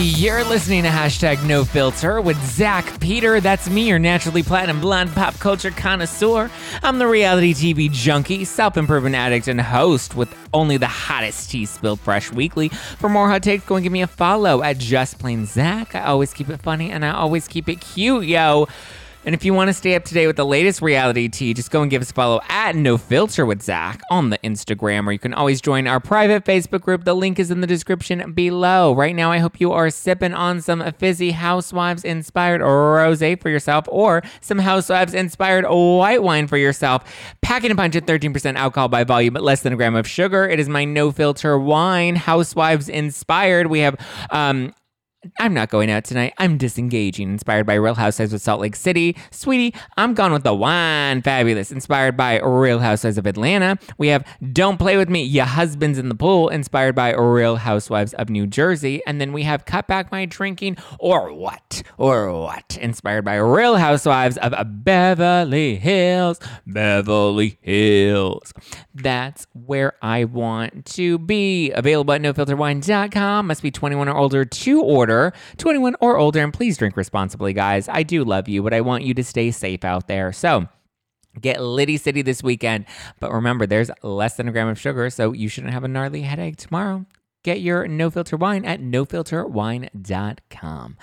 You're listening to hashtag no filter with Zach Peter. That's me, your naturally platinum blonde pop culture connoisseur. I'm the reality TV junkie, self improvement addict, and host with only the hottest tea spilled fresh weekly. For more hot takes, go and give me a follow at Just Plain Zach. I always keep it funny and I always keep it cute, yo. And if you want to stay up to date with the latest reality tea, just go and give us a follow at No Filter with Zach on the Instagram, or you can always join our private Facebook group. The link is in the description below. Right now, I hope you are sipping on some fizzy Housewives inspired rose for yourself, or some Housewives inspired white wine for yourself. Packing a punch at 13% alcohol by volume, but less than a gram of sugar. It is my no filter wine, Housewives inspired. We have um, I'm not going out tonight. I'm disengaging. Inspired by Real Housewives of Salt Lake City. Sweetie, I'm gone with the wine. Fabulous. Inspired by Real Housewives of Atlanta. We have Don't Play With Me, Your Husband's in the Pool. Inspired by Real Housewives of New Jersey. And then we have Cut Back My Drinking or What? Or What? Inspired by Real Housewives of Beverly Hills. Beverly Hills. That's where I want to be. Available at nofilterwine.com. Must be 21 or older to order. 21 or older, and please drink responsibly, guys. I do love you, but I want you to stay safe out there. So, Get Liddy City this weekend. But remember, there's less than a gram of sugar, so you shouldn't have a gnarly headache tomorrow. Get your no filter wine at nofilterwine.com.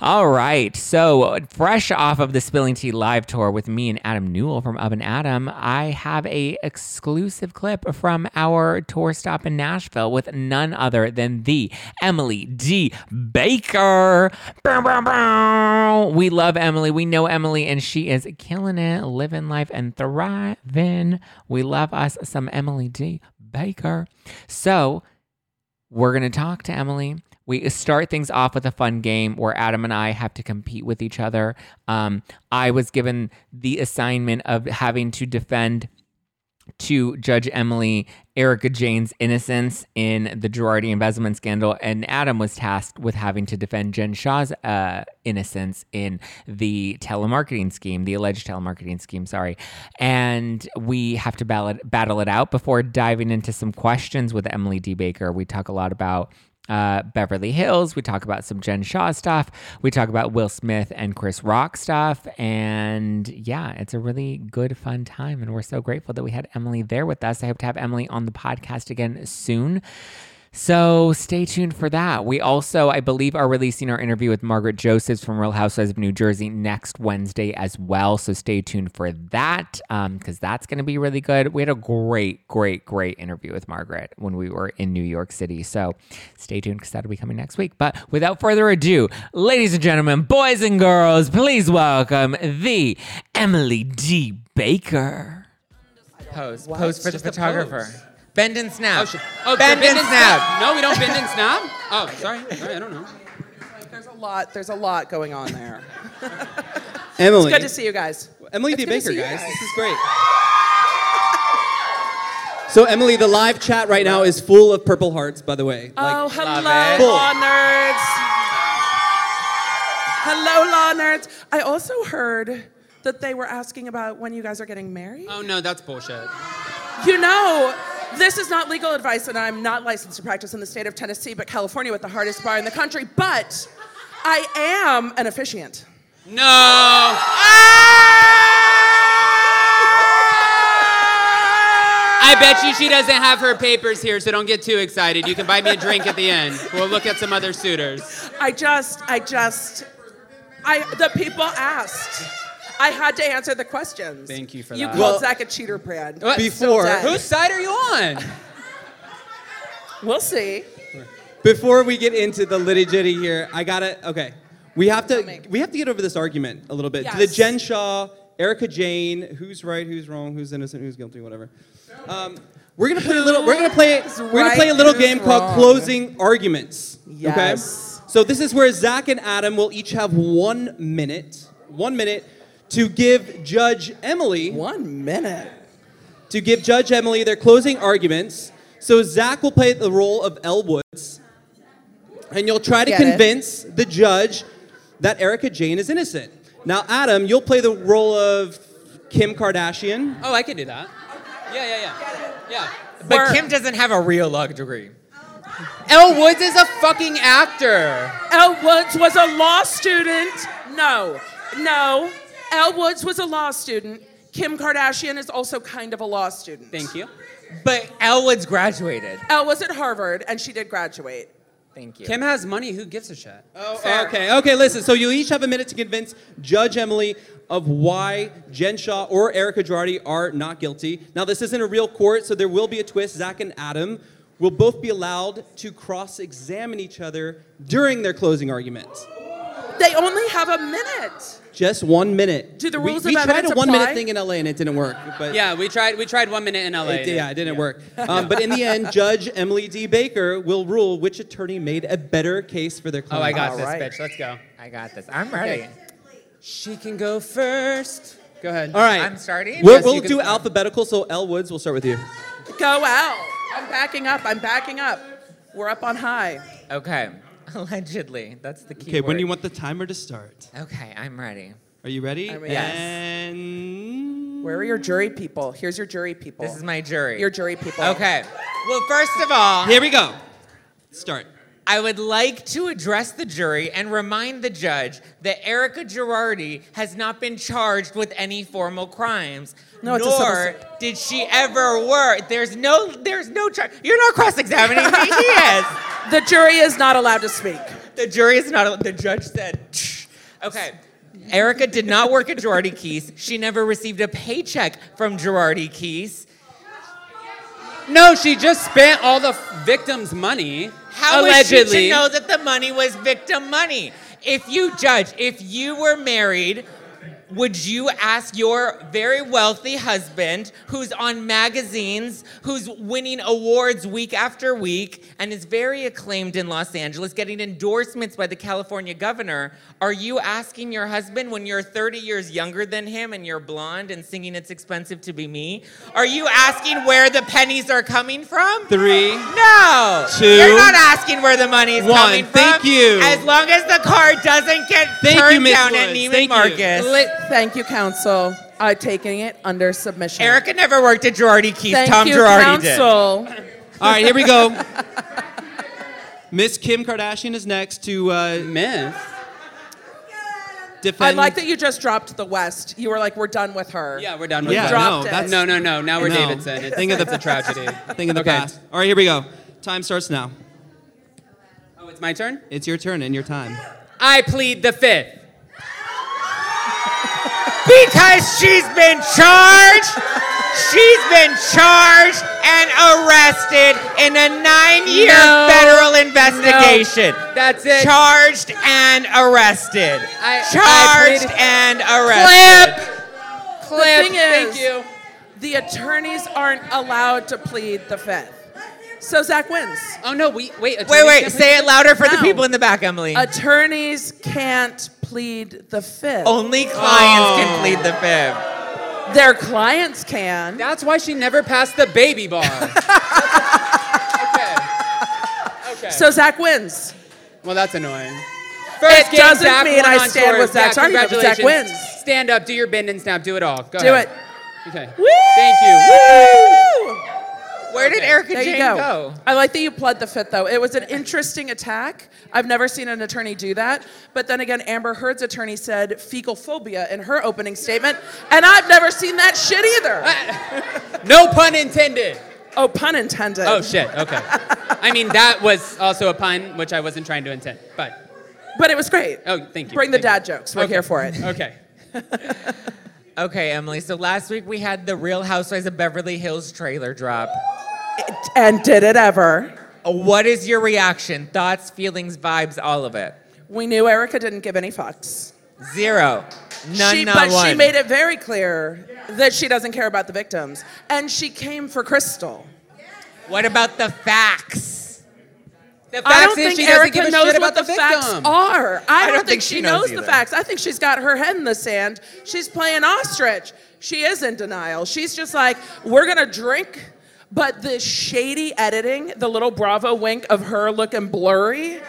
All right. So, fresh off of the Spilling Tea live tour with me and Adam Newell from Oven Adam, I have a exclusive clip from our tour stop in Nashville with none other than the Emily D. Baker. We love Emily. We know Emily, and she is killing it, living life and thriving. We love us some Emily D. Baker. So, we're going to talk to Emily. We start things off with a fun game where Adam and I have to compete with each other. Um, I was given the assignment of having to defend to Judge Emily Erika Jayne's innocence in the Girardi embezzlement scandal, and Adam was tasked with having to defend Jen Shah's uh, innocence in the telemarketing scheme, the alleged telemarketing scheme. Sorry, and we have to battle battle it out before diving into some questions with Emily D. Baker. We talk a lot about uh, Beverly Hills. We talk about some Jen Shah stuff. We talk about Will Smith and Chris Rock stuff. And yeah, it's a really good, fun time. And we're so grateful that we had Emily there with us. I hope to have Emily on the podcast again soon. So stay tuned for that. We also, I believe, are releasing our interview with Margaret Josephs from Real Housewives of New Jersey next Wednesday as well. So stay tuned for that because um, that's going to be really good. We had a great, great, great interview with Margaret when we were in New York City. So stay tuned because that'll be coming next week. But without further ado, ladies and gentlemen, boys and girls, please welcome the Emily D. Baker. Pose, pose for the photographer. Pose. Bend and snap. Oh, sh- oh, bend, and snap. No, we don't bend and snap. Oh, sorry. Sorry, I don't know. There's a lot. There's a lot going on there. Emily. Good to see you guys. Emily It's D. Baker, guys. guys. This is great. So, Emily, the live chat right now is full of purple hearts, by the way. oh, Like, hello, it. Law nerds. Hello, law nerds. I also heard that they were asking about when you guys are getting married. oh, no, that's bullshit. You know, this is not legal advice, and I'm not licensed to practice in the state of Tennessee, but California with the hardest bar in the country. But I am an officiant. No. Ah! I bet you she doesn't have her papers here, so don't get too excited. You can buy me a drink at the end. We'll look at some other suitors. I just, I just, I the people asked. I had to answer the questions. Thank you for that. You that. called Well- Zach a cheater, Brad. What? Before- dead. Whose side are you on? We'll see. Before we get into the litty jitty here, I gotta okay. We have to Coming. we have to get over this argument a little bit. The Yes. Jen Shah, Erika Jayne, who's right, who's wrong, who's innocent, who's guilty, whatever. Um, we're gonna play a little. We're gonna play. Who's We're gonna play a right, little who's game called wrong? closing arguments. Yes. Okay. So this is where Zach and Adam will each have one minute. One minute to give Judge Emily One minute. to give Judge Emily their closing arguments. So Zach will play the role of Elle Woods, and you'll try to Get it. convince the judge that Erika Jayne is innocent. Now, Adam, you'll play the role of Kim Kardashian. Oh, I can do that. Yeah, yeah, yeah. Yeah. But Word. Kim doesn't have a real law degree. Elle Woods is a fucking actor. Elle Woods was a law student. No, no. Elle Woods was a law student. Kim Kardashian is also kind of a law student. Thank you. But Elle Woods graduated. Elle was at Harvard and she did graduate. Thank you. Kim has money. Who gives a shit? Oh, okay, okay, listen. So you each have a minute to convince Judge Emily of why Jen Shah or Erika Girardi are not guilty. Now, this isn't a real court, so there will be a twist. Zach and Adam will both be allowed to cross examine each other during their closing arguments. They only have a minute. Just one minute. Do the We- rules we, of tried evidence a one minute apply? thing in LA and it didn't work. But Yeah, we tried. We tried one minute in LA. It, yeah, it didn't work. Um, but in the end, Judge Emily D. Baker will rule which attorney made a better case for their client. Oh, client. I got All this, right. bitch. Let's go. I got this. I'm ready. She can go first. Go ahead. All right. I'm starting? We'll, Yes, we'll can do start. alphabetical, so L. Woods, we'll start with you. Go out. I'm backing up. I'm backing up. We're up on high. Okay. Allegedly. That's the key. Okay, when do you want the timer to start? Okay, I'm ready. Are you ready? I'm ready. Yes. And Where are your jury people? Here's your jury people. This is my jury. your jury people. Okay. Well, first of all, here we go. Start. I would like to address the jury and remind the judge that Erika Girardi has not been charged with any formal crimes. No, it's a nor civil did she ever work. There's no, there's no charge. You're not cross-examining me. He is. The jury is not allowed to speak. The jury is not. The judge said. "Shh." Okay. Erika did not work at Girardi Keese. She never received a paycheck from Girardi Keese. No, she just spent all the f- victims' money. How allegedly. was she to know that the money was victim money? If you judge, if you were married, would you ask your very wealthy husband, who's on magazines, who's winning awards week after week, and is very acclaimed in Los Angeles, getting endorsements by the California governor, are you asking your husband when you're 30 years younger than him and you're blonde and singing It's Expensive to Be Me? Are you asking where the pennies are coming from? Three. No. Two. You're not asking where the money's One. coming from. Thank you. As long as the car doesn't get Thank turned Miss down at Neiman Thank you. Marcus. Li- Thank you, counsel. I'm taking it under submission. Erika never worked at Girardi Keese. Thank Tom you, Girardi did. counsel. All right, here we go. Miss Kim Kardashian is next to uh, Myth. I like that you just dropped the West. You were like, we're done with her. Yeah, we're done with Yeah, that. dropped no, it. that's No, no, no. Now we're No. Davidson. It's, Think of the- it's a tragedy. Think of the Okay. past. All right, here we go. Time starts now. Oh, it's my turn? It's your turn and your time. I plead the fifth. Because she's been charged. She's been charged and arrested in a nine-year No. federal investigation. That's it. Charged and arrested. I- I Charged plead- and arrested. The thing Thank is, you. the attorneys aren't allowed to plead the fifth. So Zach wins. Oh, no, we, wait. Wait, wait. Say it louder for the people in the back, Emily. Attorneys can't plead the fifth. Only clients Oh. can plead the fifth. Their clients can. That's why she never passed the baby bar. okay. Okay. So Zach wins. well, that's annoying. First It doesn't mean won I on stand tour. with Zach's yeah, argument, Zach wins. Stand up, do your bend and snap, do it all. Go Do ahead. it. Okay. Woo! Thank you. Woo! Where did. Erika There Jane you go. go? I like that you pled the fifth, though. It was an interesting attack. I've never seen an attorney do that. But then again, Amber Heard's attorney said fecal phobia in her opening statement, and I've never seen that shit either. No pun intended. Oh, pun intended. Oh, shit. Okay. I mean, that was also a pun, which I wasn't trying to intend. But, But it was great. oh, thank you. Bring the dad you. jokes. We're Okay. here for it. Okay. Okay, Emily. So last week we had the Real Housewives of Beverly Hills trailer drop. And did it ever? What is your reaction? Thoughts, feelings, vibes, all of it? We knew Erika didn't give any fucks. Zero. None, she, not but one. she made it very clear that she doesn't care about the victims. And she came for Crystal. What about the facts? The I don't is think she Erika give a knows what the, the facts are. I don't, think, she knows, the facts. I think she's got her head in the sand. She's playing ostrich. She is in denial. She's just like, we're gonna drink, but the shady editing, the little Bravo wink of her looking blurry.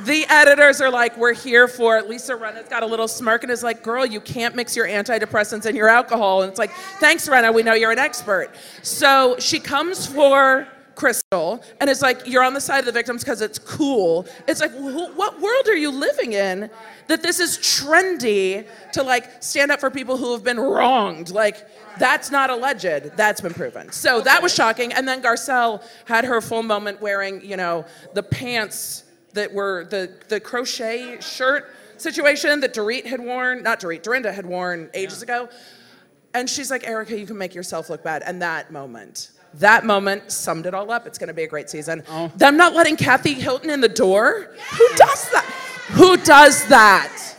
The editors are like, we're here for it. Lisa Rinna's got a little smirk and is like, girl, you can't mix your antidepressants and your alcohol. And it's like, thanks, Rinna, we know you're an expert. So she comes for Crystal, and it's like you're on the side of the victims because it's cool. It's like, wh- what world are you living in that this is trendy to like stand up for people who have been wronged? Like, that's not alleged. That's been proven. So that was shocking. And then Garcelle had her full moment wearing, you know, the pants that were the the crochet shirt situation that Dorit had worn, not Dorit, Dorinda had worn ages ago. And she's like, Erika, you can make yourself look bad. And that moment, that moment summed it all up. It's going to be a great season. Oh. Them not letting Kathy Hilton in the door? Who does that? Who does that?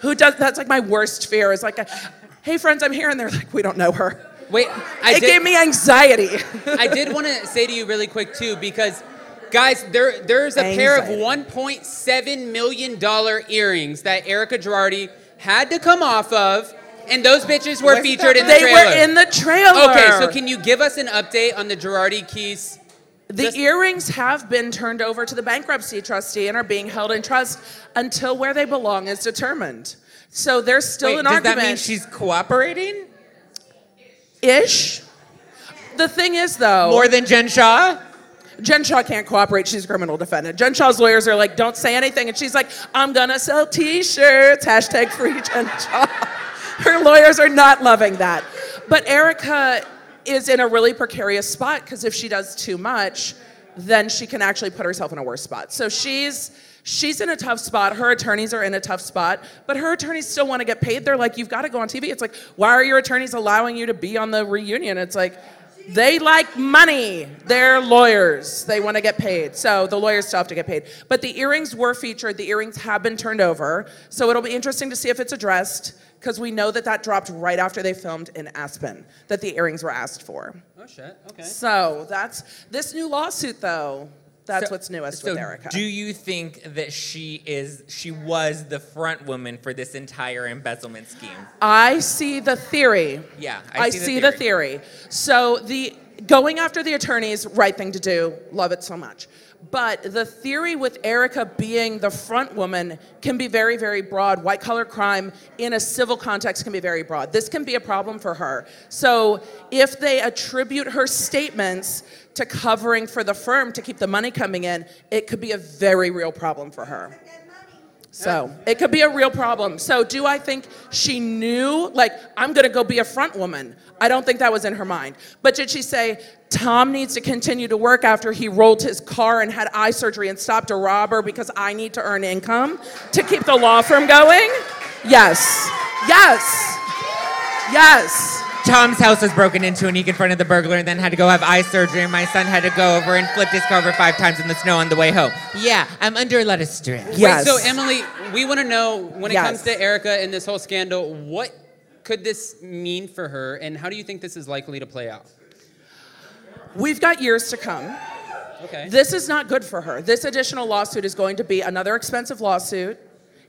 Who does that's like my worst fear is like, hey friends, I'm here. And they're like, we don't know her. Wait, I it did, gave me anxiety. I did want to say to you really quick too, because guys, there there's a pair of 1.7 million dollar earrings that Erika Girardi had to come off of, and those bitches were featured in the they trailer. were in the trailer. okay, so can you give us an update on the Girardi Keese? The Just- earrings have been turned over to the bankruptcy trustee and are being held in trust until where they belong is determined. So there's still Wait, an does argument. that mean she's cooperating ish. The thing is, though, more than Jen Shah? Jen Shah can't cooperate. She's a criminal defendant. Jen Shah's lawyers are like, don't say anything. And she's like, I'm going to sell t shirts. Hashtag free Jen Shah. Her lawyers are not loving that. But Erika is in a really precarious spot because if she does too much, then she can actually put herself in a worse spot. So she's. She's in a tough spot. Her attorneys are in a tough spot, but her attorneys still want to get paid. They're like, you've got to go on TV. It's like, why are your attorneys allowing you to be on the reunion? It's like, they like money. They're lawyers. They want to get paid. So the lawyers still have to get paid. But the earrings were featured. The earrings have been turned over. So it'll be interesting to see if it's addressed because we know that that dropped right after they filmed in Aspen, that the earrings were asked for. Oh shit. Okay. So that's this new lawsuit, though. That's So- what's newest so with Erika. Do you think that she is she was the front woman for this entire embezzlement scheme? I see the theory. Yeah, I I, see the see, the, theory. So the going after the attorneys, right thing to do. Love it so much. But the theory with Erika being the front woman can be very, very broad. White collar crime in a civil context can be very broad. This can be a problem for her. So if they attribute her statements to covering for the firm to keep the money coming in, it could be a very real problem for her. So it could be a real problem. So do I think she knew, like, I'm gonna go be a front woman? I don't think that was in her mind. But did she say, Tom needs to continue to work after he rolled his car and had eye surgery and stopped a robber because I need to earn income to keep the law firm going? Yes. Yes. Yes. Tom's house was broken into and he confronted the burglar and then had to go have eye surgery and my son had to go over and flip his car over five times in the snow on the way home. Yeah, I'm under a lot of stress. Yes. Wait, so Emily, we want to know when it Yes. comes to Erika and this whole scandal, what could this mean for her, and how do you think this is likely to play out? We've got years to come. Okay. This is not good for her. This additional lawsuit is going to be another expensive lawsuit.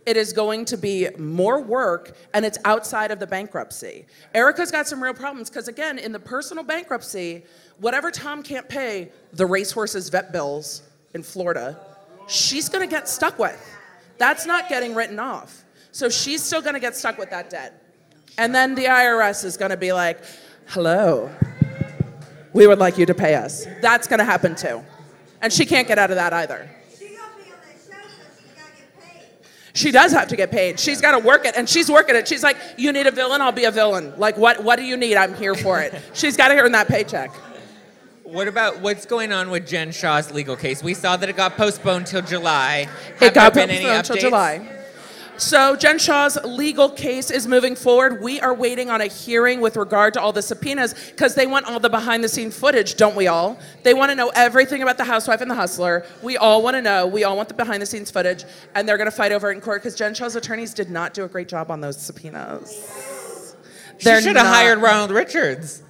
It is going to be more work, and it's outside of the bankruptcy. Erika's got some real problems because, again, in the personal bankruptcy, whatever Tom can't pay the racehorses' vet bills in Florida, she's going to get stuck with. That's not getting written off. So she's still going to get stuck with that debt. And then the IRS is going to be like, hello, we would like you to pay us. That's going to happen too. And she can't get out of that either. She gonna be on that show, so she gotta get paid. She does have to get paid. She's got to work it, and she's working it. She's like, "You need a villain? I'll be a villain. Like, what? What do you need? I'm here for it." She's got to earn that paycheck. What about what's going on with Jen Shah's legal case? We saw that it got postponed till July. It Have got there been any postponed updates? July. So Jen Shah's legal case is moving forward. We are waiting on a hearing with regard to all the subpoenas because they want all the behind-the-scene footage, don't we all? They want to know everything about the housewife and the hustler. We all want to know. We all want the behind-the-scenes footage, and they're going to fight over it in court because Jen Shah's attorneys did not do a great job on those subpoenas. They're should have not- hired Ronald Richards.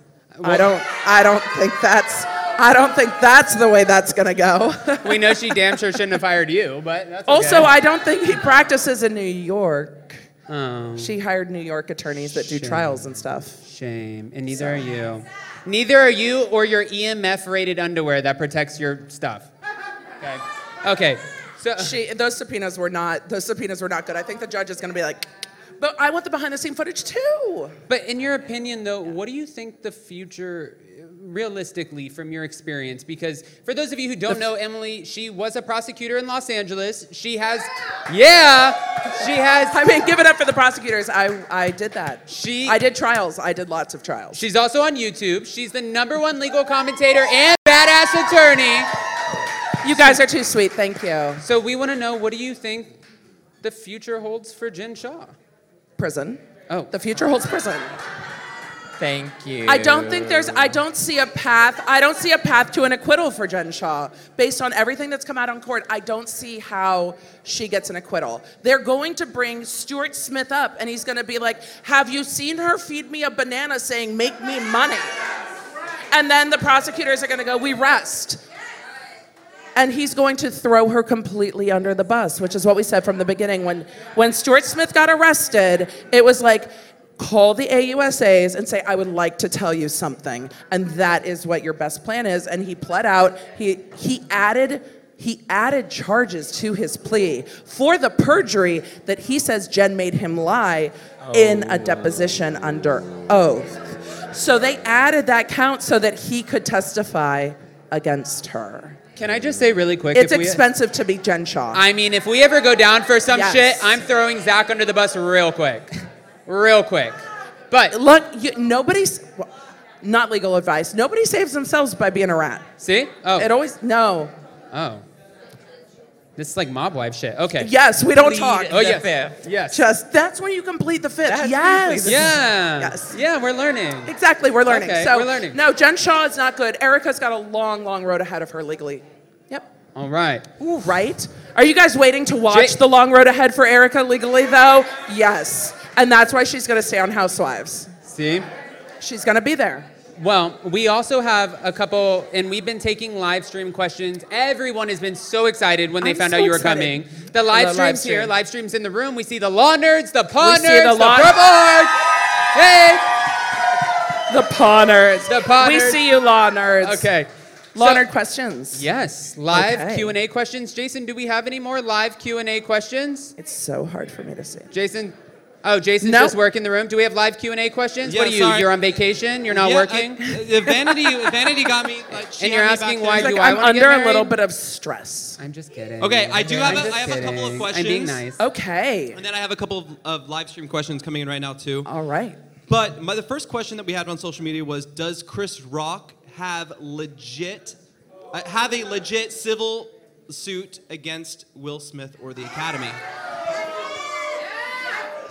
I don't. I don't think that's. I don't think that's the way that's gonna go. we know she damn sure shouldn't have hired you, but that's okay. also, I don't think he practices in New York. Oh, She hired New York attorneys that do Shame. trials and stuff. shame. And neither are you. Neither are you or your EMF rated underwear that protects your stuff. Okay. Okay. So She, those subpoenas were not. Those subpoenas were not good. I think the judge is gonna be like, but I want the behind the scene footage too. But in your opinion, though, what do you think the future? Realistically from your experience because for those of you who don't know Emily, she was a prosecutor in Los Angeles. She has Yeah, she has I mean, give it up for the prosecutors. I, I did that. She- I did trials. I did lots of trials. She's also on YouTube. She's the number one legal commentator and badass attorney. You guys are too sweet. Thank you. So we want to know what do you think the future holds for Jen Shah? Prison. Oh. The future holds prison. Thank you. I don't think there's, I don't see a path, I don't see a path to an acquittal for Jen Shah. Based on everything that's come out on court, I don't see how she gets an acquittal. They're going to bring Stuart Smith up and he's going to be like, Have you seen her feed me a banana saying, Make me money? And then the prosecutors are going to go, We rest. And he's going to throw her completely under the bus, which is what we said from the beginning. When, when Stuart Smith got arrested, it was like, call the AUSAs and say, I would like to tell you something. And that is what your best plan is. And he pled out, he, he added. He added charges to his plea for the perjury that he says Jen made him lie in a deposition under oath. So they added that count so that he could testify against her. Can I just say really quick? It's if we- expensive to be Jen Shah. I mean, if we ever go down for some Yes. shit, I'm throwing Zach under the bus real quick. Real quick. But Look, you, nobody's not legal advice. Nobody saves themselves by being a rat. see? Oh. It always no. oh. This is like mob wife shit. Okay. Yes, we don't Plead talk. Oh, yeah, yes. fifth. Yes. Just that's when you complete the fifth. That's yes. usually the- yeah. Yes. Yeah, we're learning. Exactly, we're learning. Okay, so we're learning. no, Jen Shah is not good. Erika's got a long, long road ahead of her legally. Yep. All right. Ooh, right? Are you guys waiting to watch Jay- the long road ahead for Erika legally though? Yes. And that's why she's gonna stay on Housewives. See? She's gonna be there. Well, we also have a couple, and we've been taking live stream questions. Everyone has been so excited when they I'm found so out you were excited. coming. The live love streams live here, live streams in the room. We see the law nerds, the paw We nerds, the the, law- hearts. Hey! The paw nerds. The paw we see you, law nerds. Okay. Law So- nerd questions. Yes, live Okay. Q&A questions. Jason, do we have any more live Q&A questions? It's so hard for me to see. Jason? Oh, Jason's Nope. just working the room. Do we have live Q&A questions? Yeah, what are you? sorry. You're on vacation? You're not Yeah, working? I, uh, vanity, vanity got me. Like, And you're asking why there. Do like I I'm wanna get under a little bit of stress. I'm just kidding. Okay, I do have I'm a- just I have a couple of questions. I'm being nice. Okay. And then I have a couple of, of live stream questions coming in right now too. All right. But my, the first question that we had on social media was, does Chris Rock have legit, uh, have a legit civil suit against Will Smith or the Academy?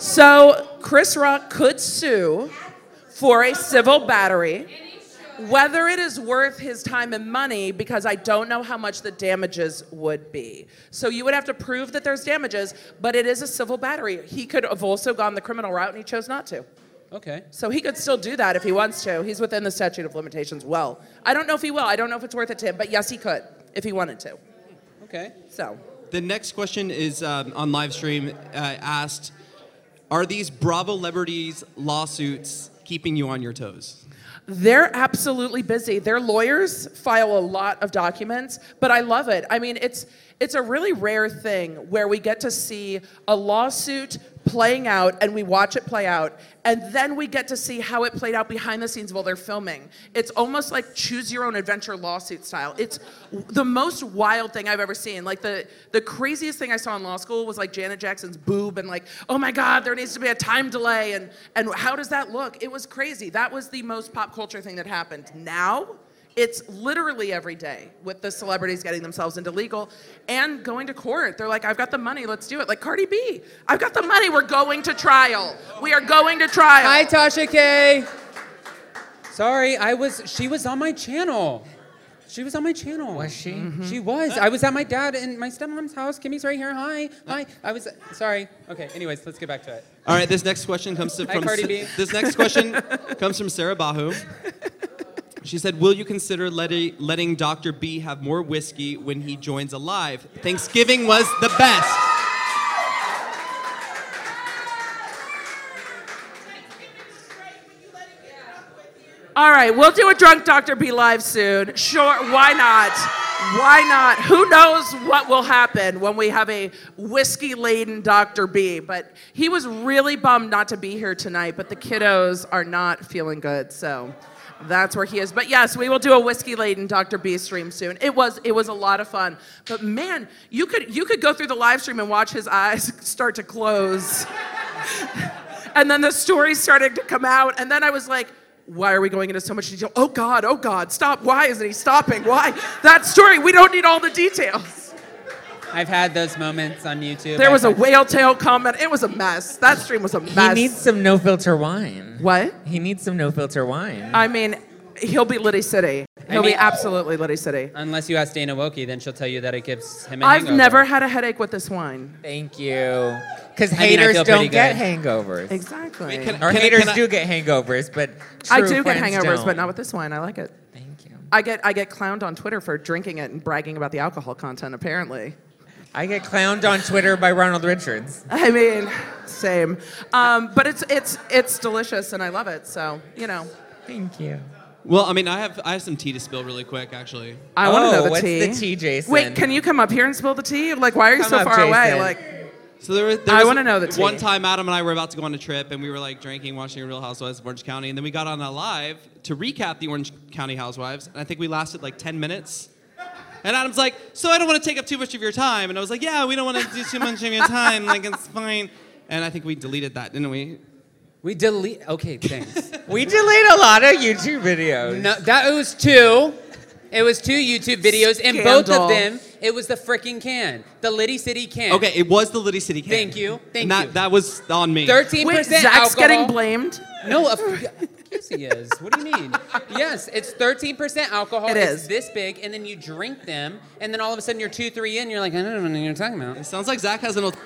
So Chris Rock could sue for a civil battery. Whether it is worth his time and money, because I don't know how much the damages would be. So you would have to prove that there's damages, but it is a civil battery. He could have also gone the criminal route and he chose not to. Okay. So he could still do that if he wants to. He's within the statute of limitations well. I don't know if he will. I don't know if it's worth it to him, but yes, he could if he wanted to. Okay. So The next question is um, on live stream uh, asked, are these Bravolebrities lawsuits keeping you on your toes? They're absolutely busy. Their lawyers file a lot of documents, but I love it. I mean, it's it's a really rare thing where we get to see a lawsuit playing out and we watch it play out and then we get to see how it played out behind the scenes while they're filming. It's almost like choose your own adventure lawsuit style. It's the most wild thing I've ever seen. Like the the craziest thing I saw in law school was like Janet Jackson's boob and like, "Oh my god, there needs to be a time delay and and how does that look?" It was crazy. That was the most pop culture thing that happened. Now, it's literally every day with the celebrities getting themselves into legal and going to court. They're like, I've got the money, let's do it. Like Cardi B, I've got the money, we're going to trial. We are going to trial. Hi, Tasha K. Sorry, I was. She was on my channel. She was on my channel. Was she? Mm-hmm. She was. I was at my dad and my stepmom's house. Kimmy's right here. Hi. Hi. I was. Sorry. Okay. Anyways, let's get back to it. All right, this next question comes to, from Hi, from Cardi B. this next question comes from Sarah Bahu. She said, "Will you consider letting letting Dr. B have more whiskey when he joins Alive? Thanksgiving was the best." All right, we'll do a drunk Dr. B live soon. Sure, why not? Why not? Who knows what will happen when we have a whiskey laden Dr. B? But he was really bummed not to be here tonight, but the kiddos are not feeling good. So That's where he is. But yes, we will do a whiskey laden Dr. B stream soon. It was it was a lot of fun. But man, you could you could go through the live stream and watch his eyes start to close. and then the story started to come out, and then I was like, why are we going into so much detail? Oh God, oh God, stop. Why isn't he stopping? Why? That story, we don't need all the details. I've had those moments on YouTube. There was a I've- whale tail comment. It was a mess. That stream was a mess. He needs some no filter wine. what? He needs some no filter wine. I mean, he'll be Liddy City. He'll be mean- absolutely Liddy City. Unless you ask Dana Woki, then she'll tell you that it gives him a I've hangover. never had a headache with this wine. Thank you. Because I mean, I haters feel don't pretty get good. hangovers. Exactly. Wait, can- Or Can I- haters can I- do get hangovers, but I true do get friends hangovers, don't. but not with this wine. I like it. Thank you. I get I get clowned on Twitter for drinking it and bragging about the alcohol content. Apparently, I get clowned on Twitter by Ronald Richards. I mean, same. Um, but it's it's it's delicious and I love it. So you know, Thank you. Well, I mean, I have I have some tea to spill really quick, actually. I want to Oh, know the what's tea. the tea, Jason? Wait, can you come up here and spill the tea? Like, why are you Come so up, far away? Like, So there, was- there I wanna know the tea. One time, Adam and I were about to go on a trip, and we were like drinking, watching Real Housewives of Orange County, and then we got on a live to recap the Orange County Housewives, and I think we lasted like 10 minutes. And Adam's like, "So I don't want to take up too much of your time," and I was like, "Yeah, we don't want to do too much of your time. Like it's fine." And I think we deleted that, didn't we? We delete. Okay, thanks. We delete a lot of YouTube videos. no, that was two. It was two YouTube videos, and both of them, it was the freaking can, the Liddy City can. Okay, it was the Liddy City can. Thank you, thank and that, you. That was on me. Thirteen wait, percent Zach's alcohol. getting blamed. No, of yes he is. What do you mean? Yes, it's 13% alcohol. It it's is. this big, and then you drink them, and then all of a sudden you're two, three in, you're like, I don't know what you're talking about. It sounds like Zach has an. old-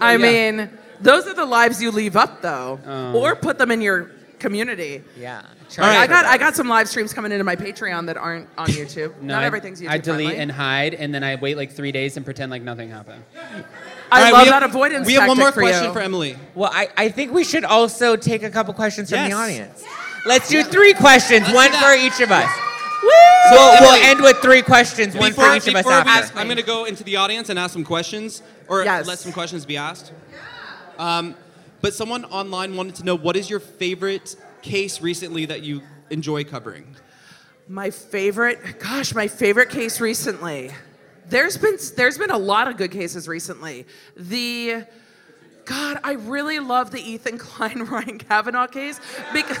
I yeah. mean, those are the lives you leave up though, Oh. or put them in your community. Yeah. All right. I got I got some live streams coming into my Patreon that aren't on YouTube. No, Not I- everything's YouTube I delete friendly. and hide, and then I wait like three days and pretend like nothing happened. I All right, love we that have- avoidance We have one more for question you. for Emily. Well, I, I think we should also take a couple questions from the audience. Let's do three questions, Let's one do for that. each of us. Woo! So we'll Emily, end with three questions, one before for each of us before we- after. I'm going to go into the audience and ask some questions, or Yes. let some questions be asked. Um, but someone online wanted to know what is your favorite case recently that you enjoy covering? My favorite, gosh, my favorite case recently. There's been there's been a lot of good cases recently. The God, I really love the Ethan Klein Ryan Kavanaugh case because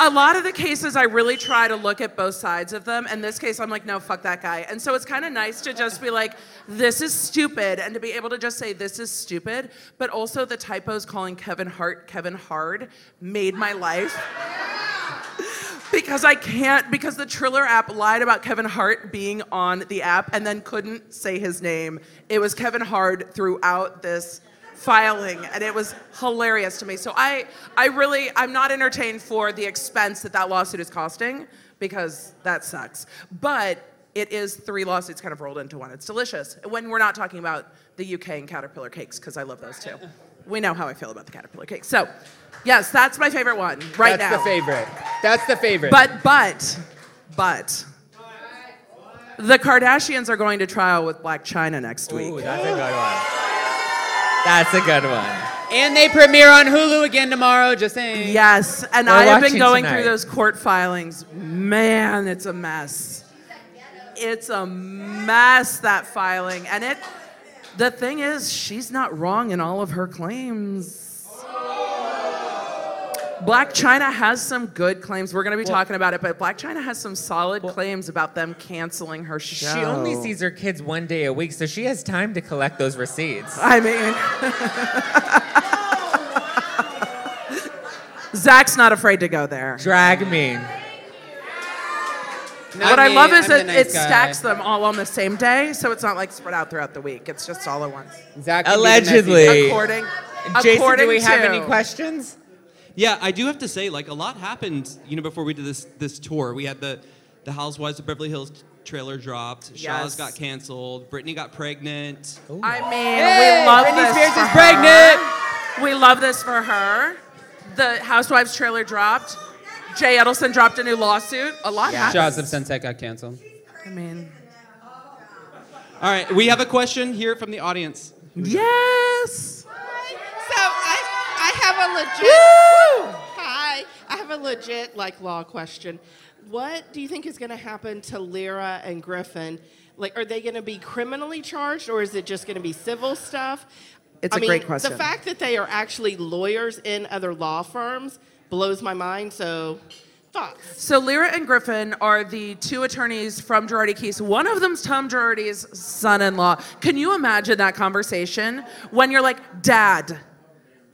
a lot of the cases I really try to look at both sides of them. And this case, I'm like, no, fuck that guy. And so it's kind of nice to just be like, this is stupid, and to be able to just say this is stupid. But also the typos calling Kevin Hart Kevin Hard made my life. because I can't, because the Triller app lied about Kevin Hart being on the app and then couldn't say his name. It was Kevin Hard throughout this filing and it was hilarious to me. So I, I really, I'm not entertained for the expense that that lawsuit is costing because that sucks. But it is three lawsuits kind of rolled into one. It's delicious. When we're not talking about the UK and Caterpillar cakes because I love those too. We know how I feel about the Caterpillar cakes. So, yes, that's my favorite one right That's now. That's the favorite. That's the favorite. But but but the Kardashians are going to trial with Blac Chyna next week. Ooh, that's a good one. That's a good one. and they premiere on Hulu again tomorrow. Just saying. Yes, and We're I have been watching going tonight. through those court filings. Man, it's a mess. It's a mess that filing, and it. The thing is, she's not wrong in all of her claims. Blac Chyna has some good claims. We're going to be talking about it, but Blac Chyna has some solid claims about them canceling her show. She only sees her kids one day a week, so she has time to collect those receipts. I mean, Zach's not afraid to go there. Drag me. Not what I me, love is I'm it, nice it guy. stacks them all on the same day, so it's not like spread out throughout the week. It's just all at once. Zach can be the messy Allegedly. guy. According, Jason, according do we have to, any questions? Yeah, I do have to say, like a lot happened, you know, before we did this this tour. We had the the Housewives of Beverly Hills trailer dropped. Shahs Yes. got canceled. Britney got pregnant. Oh. I mean, Hey, we love Britney this Spears for is her. pregnant. We love this for her. The Housewives trailer dropped. Jay Edelson dropped a new lawsuit. A lot happened. Shahs of Sunset got canceled. I mean, All right, we have a question here from the audience. yes. So I, I have a legit. Hi, I have a legit like law question. What do you think is going to happen to Lira and Griffin? Like, are they going to be criminally charged, or is it just going to be civil stuff? It's I a mean, great question. The fact that they are actually lawyers in other law firms blows my mind. So, thoughts? So Lira and Griffin are the two attorneys from Girardi Keese. One of them's Tom Girardi's son-in-law. Can you imagine that conversation when you're like, "Dad,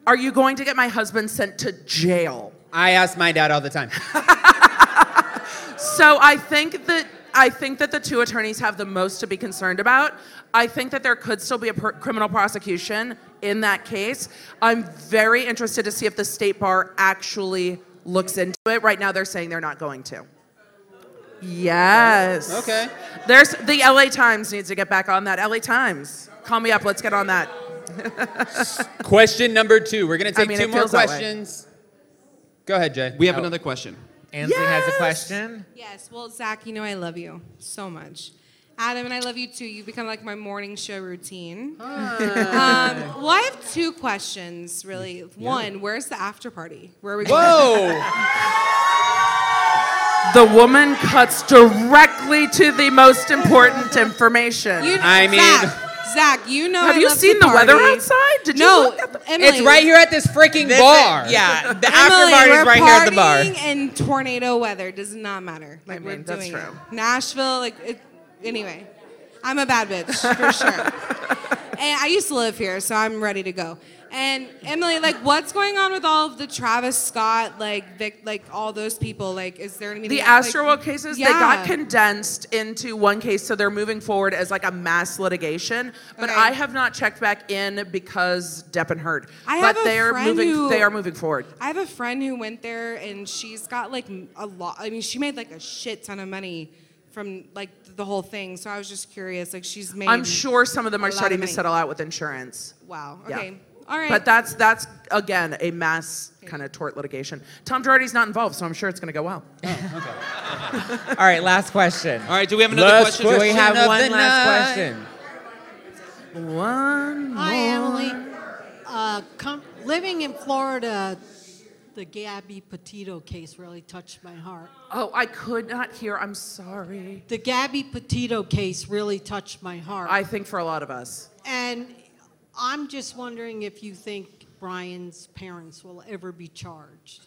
are you going to get my husband sent to jail?" I ask my dad all the time. So I think that I think that the two attorneys have the most to be concerned about. I think that there could still be a per- criminal prosecution in that case. I'm very interested to see if the state bar actually looks into it. Right now, they're saying they're not going to. Yes. Okay. There's the LA Times needs to get back on that. LA Times, call me up. Let's get on that. Question number two. We're gonna take mean, two it more feels that way. questions. Go ahead, Jay. We have Oh. another question. Ansley has a question. Yes, well, Zach, you know I love you so much. Adam, and I love you too. You've become like my morning show routine. Um, well, I have two questions, really. One, where's the after party? Where are we going? Whoa! The woman cuts directly to the most important information. You, I mean- Zach, Zach, you know Have I you love seen to the weather outside? Did you no, look at the- Emily, It's right here at this freaking This bar. Is, yeah, the Emily, after party's we're right here at the bar. partying in tornado weather. Does not matter. Like I we're that's doing true. it. Nashville, like it, anyway. I'm a bad bitch for sure. and I used to live here, so I'm ready to go. And Emily, like, what's going on with all of the Travis Scott, like, Vic, like all those people? Like, is there anything? The like- Astroworld cases, they got condensed into one case, so they're moving forward as like a mass litigation. But Okay. I have not checked back in because Depp and Heard. I have but a they're friend moving. who- They are moving forward. I have a friend who went there and she's got like a lot. I mean, she made like a shit ton of money from like the whole thing. So I was just curious. Like she's made. I'm sure some of them are starting to settle out with insurance. Wow. Yeah. Okay. All right. But that's that's again a mass kind of tort litigation. Tom Girardi's not involved, so I'm sure it's going to go well. All right, last question. All right, do we have another Last question? Do we have of one the last night. question? One. Hi, Emily. Uh, com- living in Florida, the Gabby Petito case really touched my heart. Oh, I could not hear. I'm sorry. The Gabby Petito case really touched my heart. I think for a lot of us. and I'm just wondering if you think Brian's parents will ever be charged.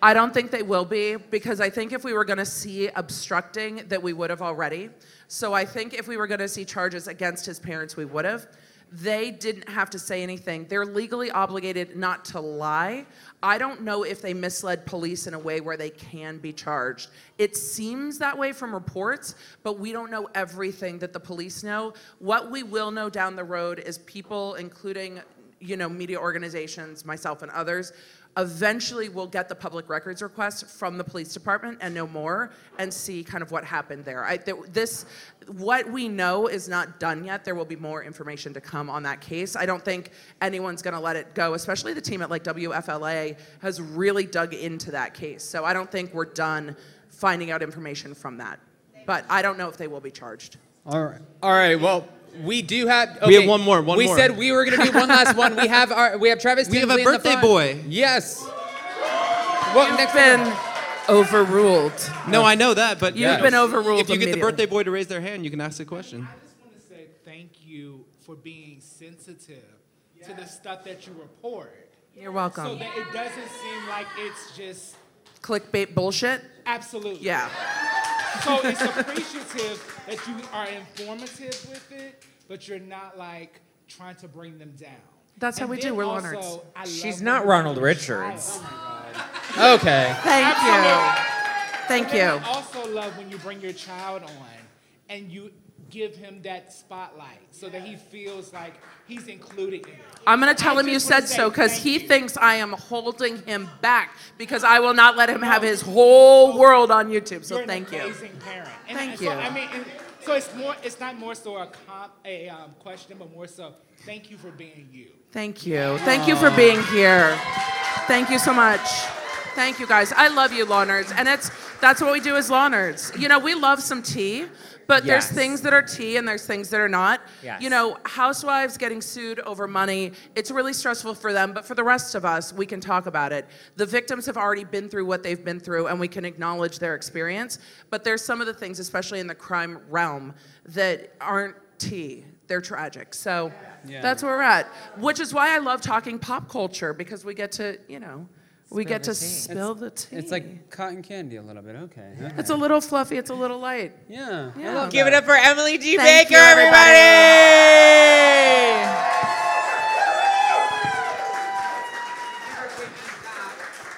I don't think they will be because I think if we were going to see obstructing, that we would have already. So I think if we were going to see charges against his parents, we would have. They didn't have to say anything. They're legally obligated not to lie. I don't know if they misled police in a way where they can be charged. It seems that way from reports, but we don't know everything that the police know. What we will know down the road is people, including you know, media organizations, myself and others, eventually we'll get the public records request from the police department and know more and see kind of what happened there. I, th- this, what we know is not done yet. There will be more information to come on that case. I don't think anyone's going to let it go, especially the team at like WFLA has really dug into that case. So I don't think we're done finding out information from that. But I don't know if they will be charged. All right. All right. Well, we do have. We have one more, one we more. said we were gonna do one last one. We have our. We have Travis. We have a Tinsley in the birthday boy. Yes. What next? Been overruled. No, I know that, but You've Yeah. been overruled. if you get the birthday boy to raise their hand, you can ask a question. I just want to say thank you for being sensitive to the stuff that you report. You're welcome. So that it doesn't seem like it's just Clickbait bullshit. Absolutely. Yeah. So it's appreciative that you are informative with it, but you're not like trying to bring them down. That's how And we do. We're also, Leonards. I She's not Ronald you're a child. Richards. Oh. Okay. Thank you. Thank you. I also love when you bring your child on and you give him that spotlight so that he feels like he's included in it. I'm going to tell I him you said so because he you. thinks I am holding him back because I will not let him have his whole world on YouTube. So You're an thank you. amazing parent. And Thank so, you. I mean, so it's more. It's not more so a comp, a um, question, but more so, thank you for being you. Thank you. Thank you for being here. Thank you so much. Thank you guys. I love you, law nerds. And it's that's what we do as law nerds. You know, we love some tea, but there's things that are tea and there's things that are not. Yes. You know, housewives getting sued over money, it's really stressful for them, but for the rest of us, we can talk about it. The victims have already been through what they've been through and we can acknowledge their experience, but there's some of the things especially in the crime realm that aren't tea. They're tragic. So Yeah. that's where we're at. Which is why I love talking pop culture because we get to, you know, we get to spill the tea. It's like cotton candy a little bit. Okay. okay. It's a little fluffy, it's a little light. yeah. I Yeah. love Give it that. up for Emily G. Thank Baker, you, everybody. everybody.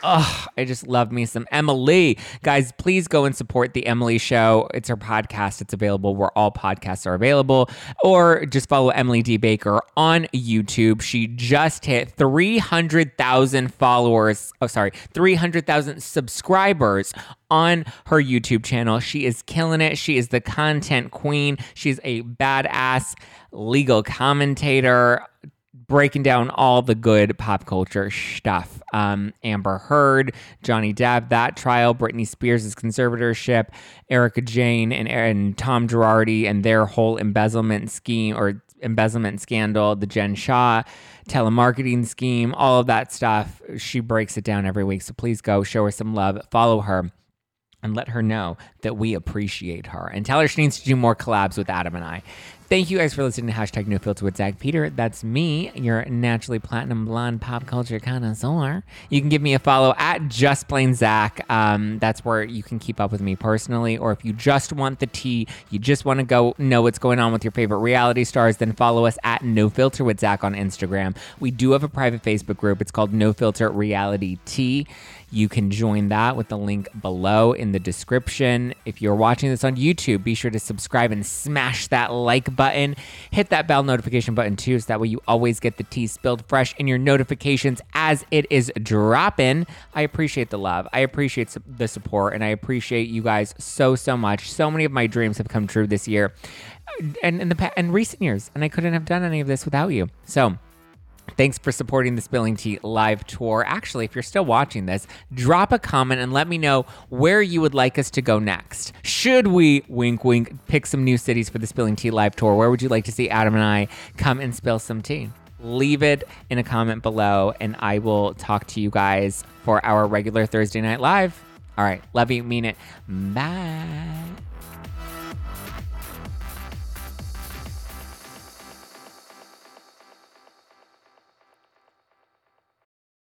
Oh, I just love me some Emily. Guys, please go and support The Emily Show. It's her podcast. It's available where all podcasts are available. Or just follow Emily D. Baker on YouTube. She just hit 300,000 followers. Oh, sorry, 300,000 subscribers on her YouTube channel. She is killing it. She is the content queen. She's a badass legal commentator breaking down all the good pop culture stuff. Um, Amber Heard, Johnny Depp, that trial, Britney Spears' conservatorship, Erika Jayne and, and Tom Girardi and their whole embezzlement scheme or embezzlement scandal, the Jen Shah telemarketing scheme, all of that stuff. She breaks it down every week. So please go show her some love, follow her and let her know that we appreciate her and tell her she needs to do more collabs with Adam and I. Thank you guys for listening to hashtag no filter with Zach Peter. That's me, your naturally platinum blonde pop culture connoisseur. You can give me a follow at just plain Zach. Um, that's where you can keep up with me personally. Or if you just want the tea, you just want to go know what's going on with your favorite reality stars, then follow us at no filter with Zach on Instagram. We do have a private Facebook group. It's called No Filter Reality Tea. You can join that with the link below in the description. If you're watching this on YouTube, be sure to subscribe and smash that like button. Hit that bell notification button too, so that way you always get the tea spilled fresh in your notifications as it is dropping. I appreciate the love. I appreciate the support, and I appreciate you guys so so much. So many of my dreams have come true this year, and in the pa- in recent years, and I couldn't have done any of this without you. So. Thanks for supporting the Spilling Tea live tour. Actually, if you're still watching this, drop a comment and let me know where you would like us to go next. Should we, wink, wink, pick some new cities for the Spilling Tea live tour? Where would you like to see Adam and I come and spill some tea? Leave it in a comment below, and I will talk to you guys for our regular Thursday night live. All right, love you, mean it. Bye.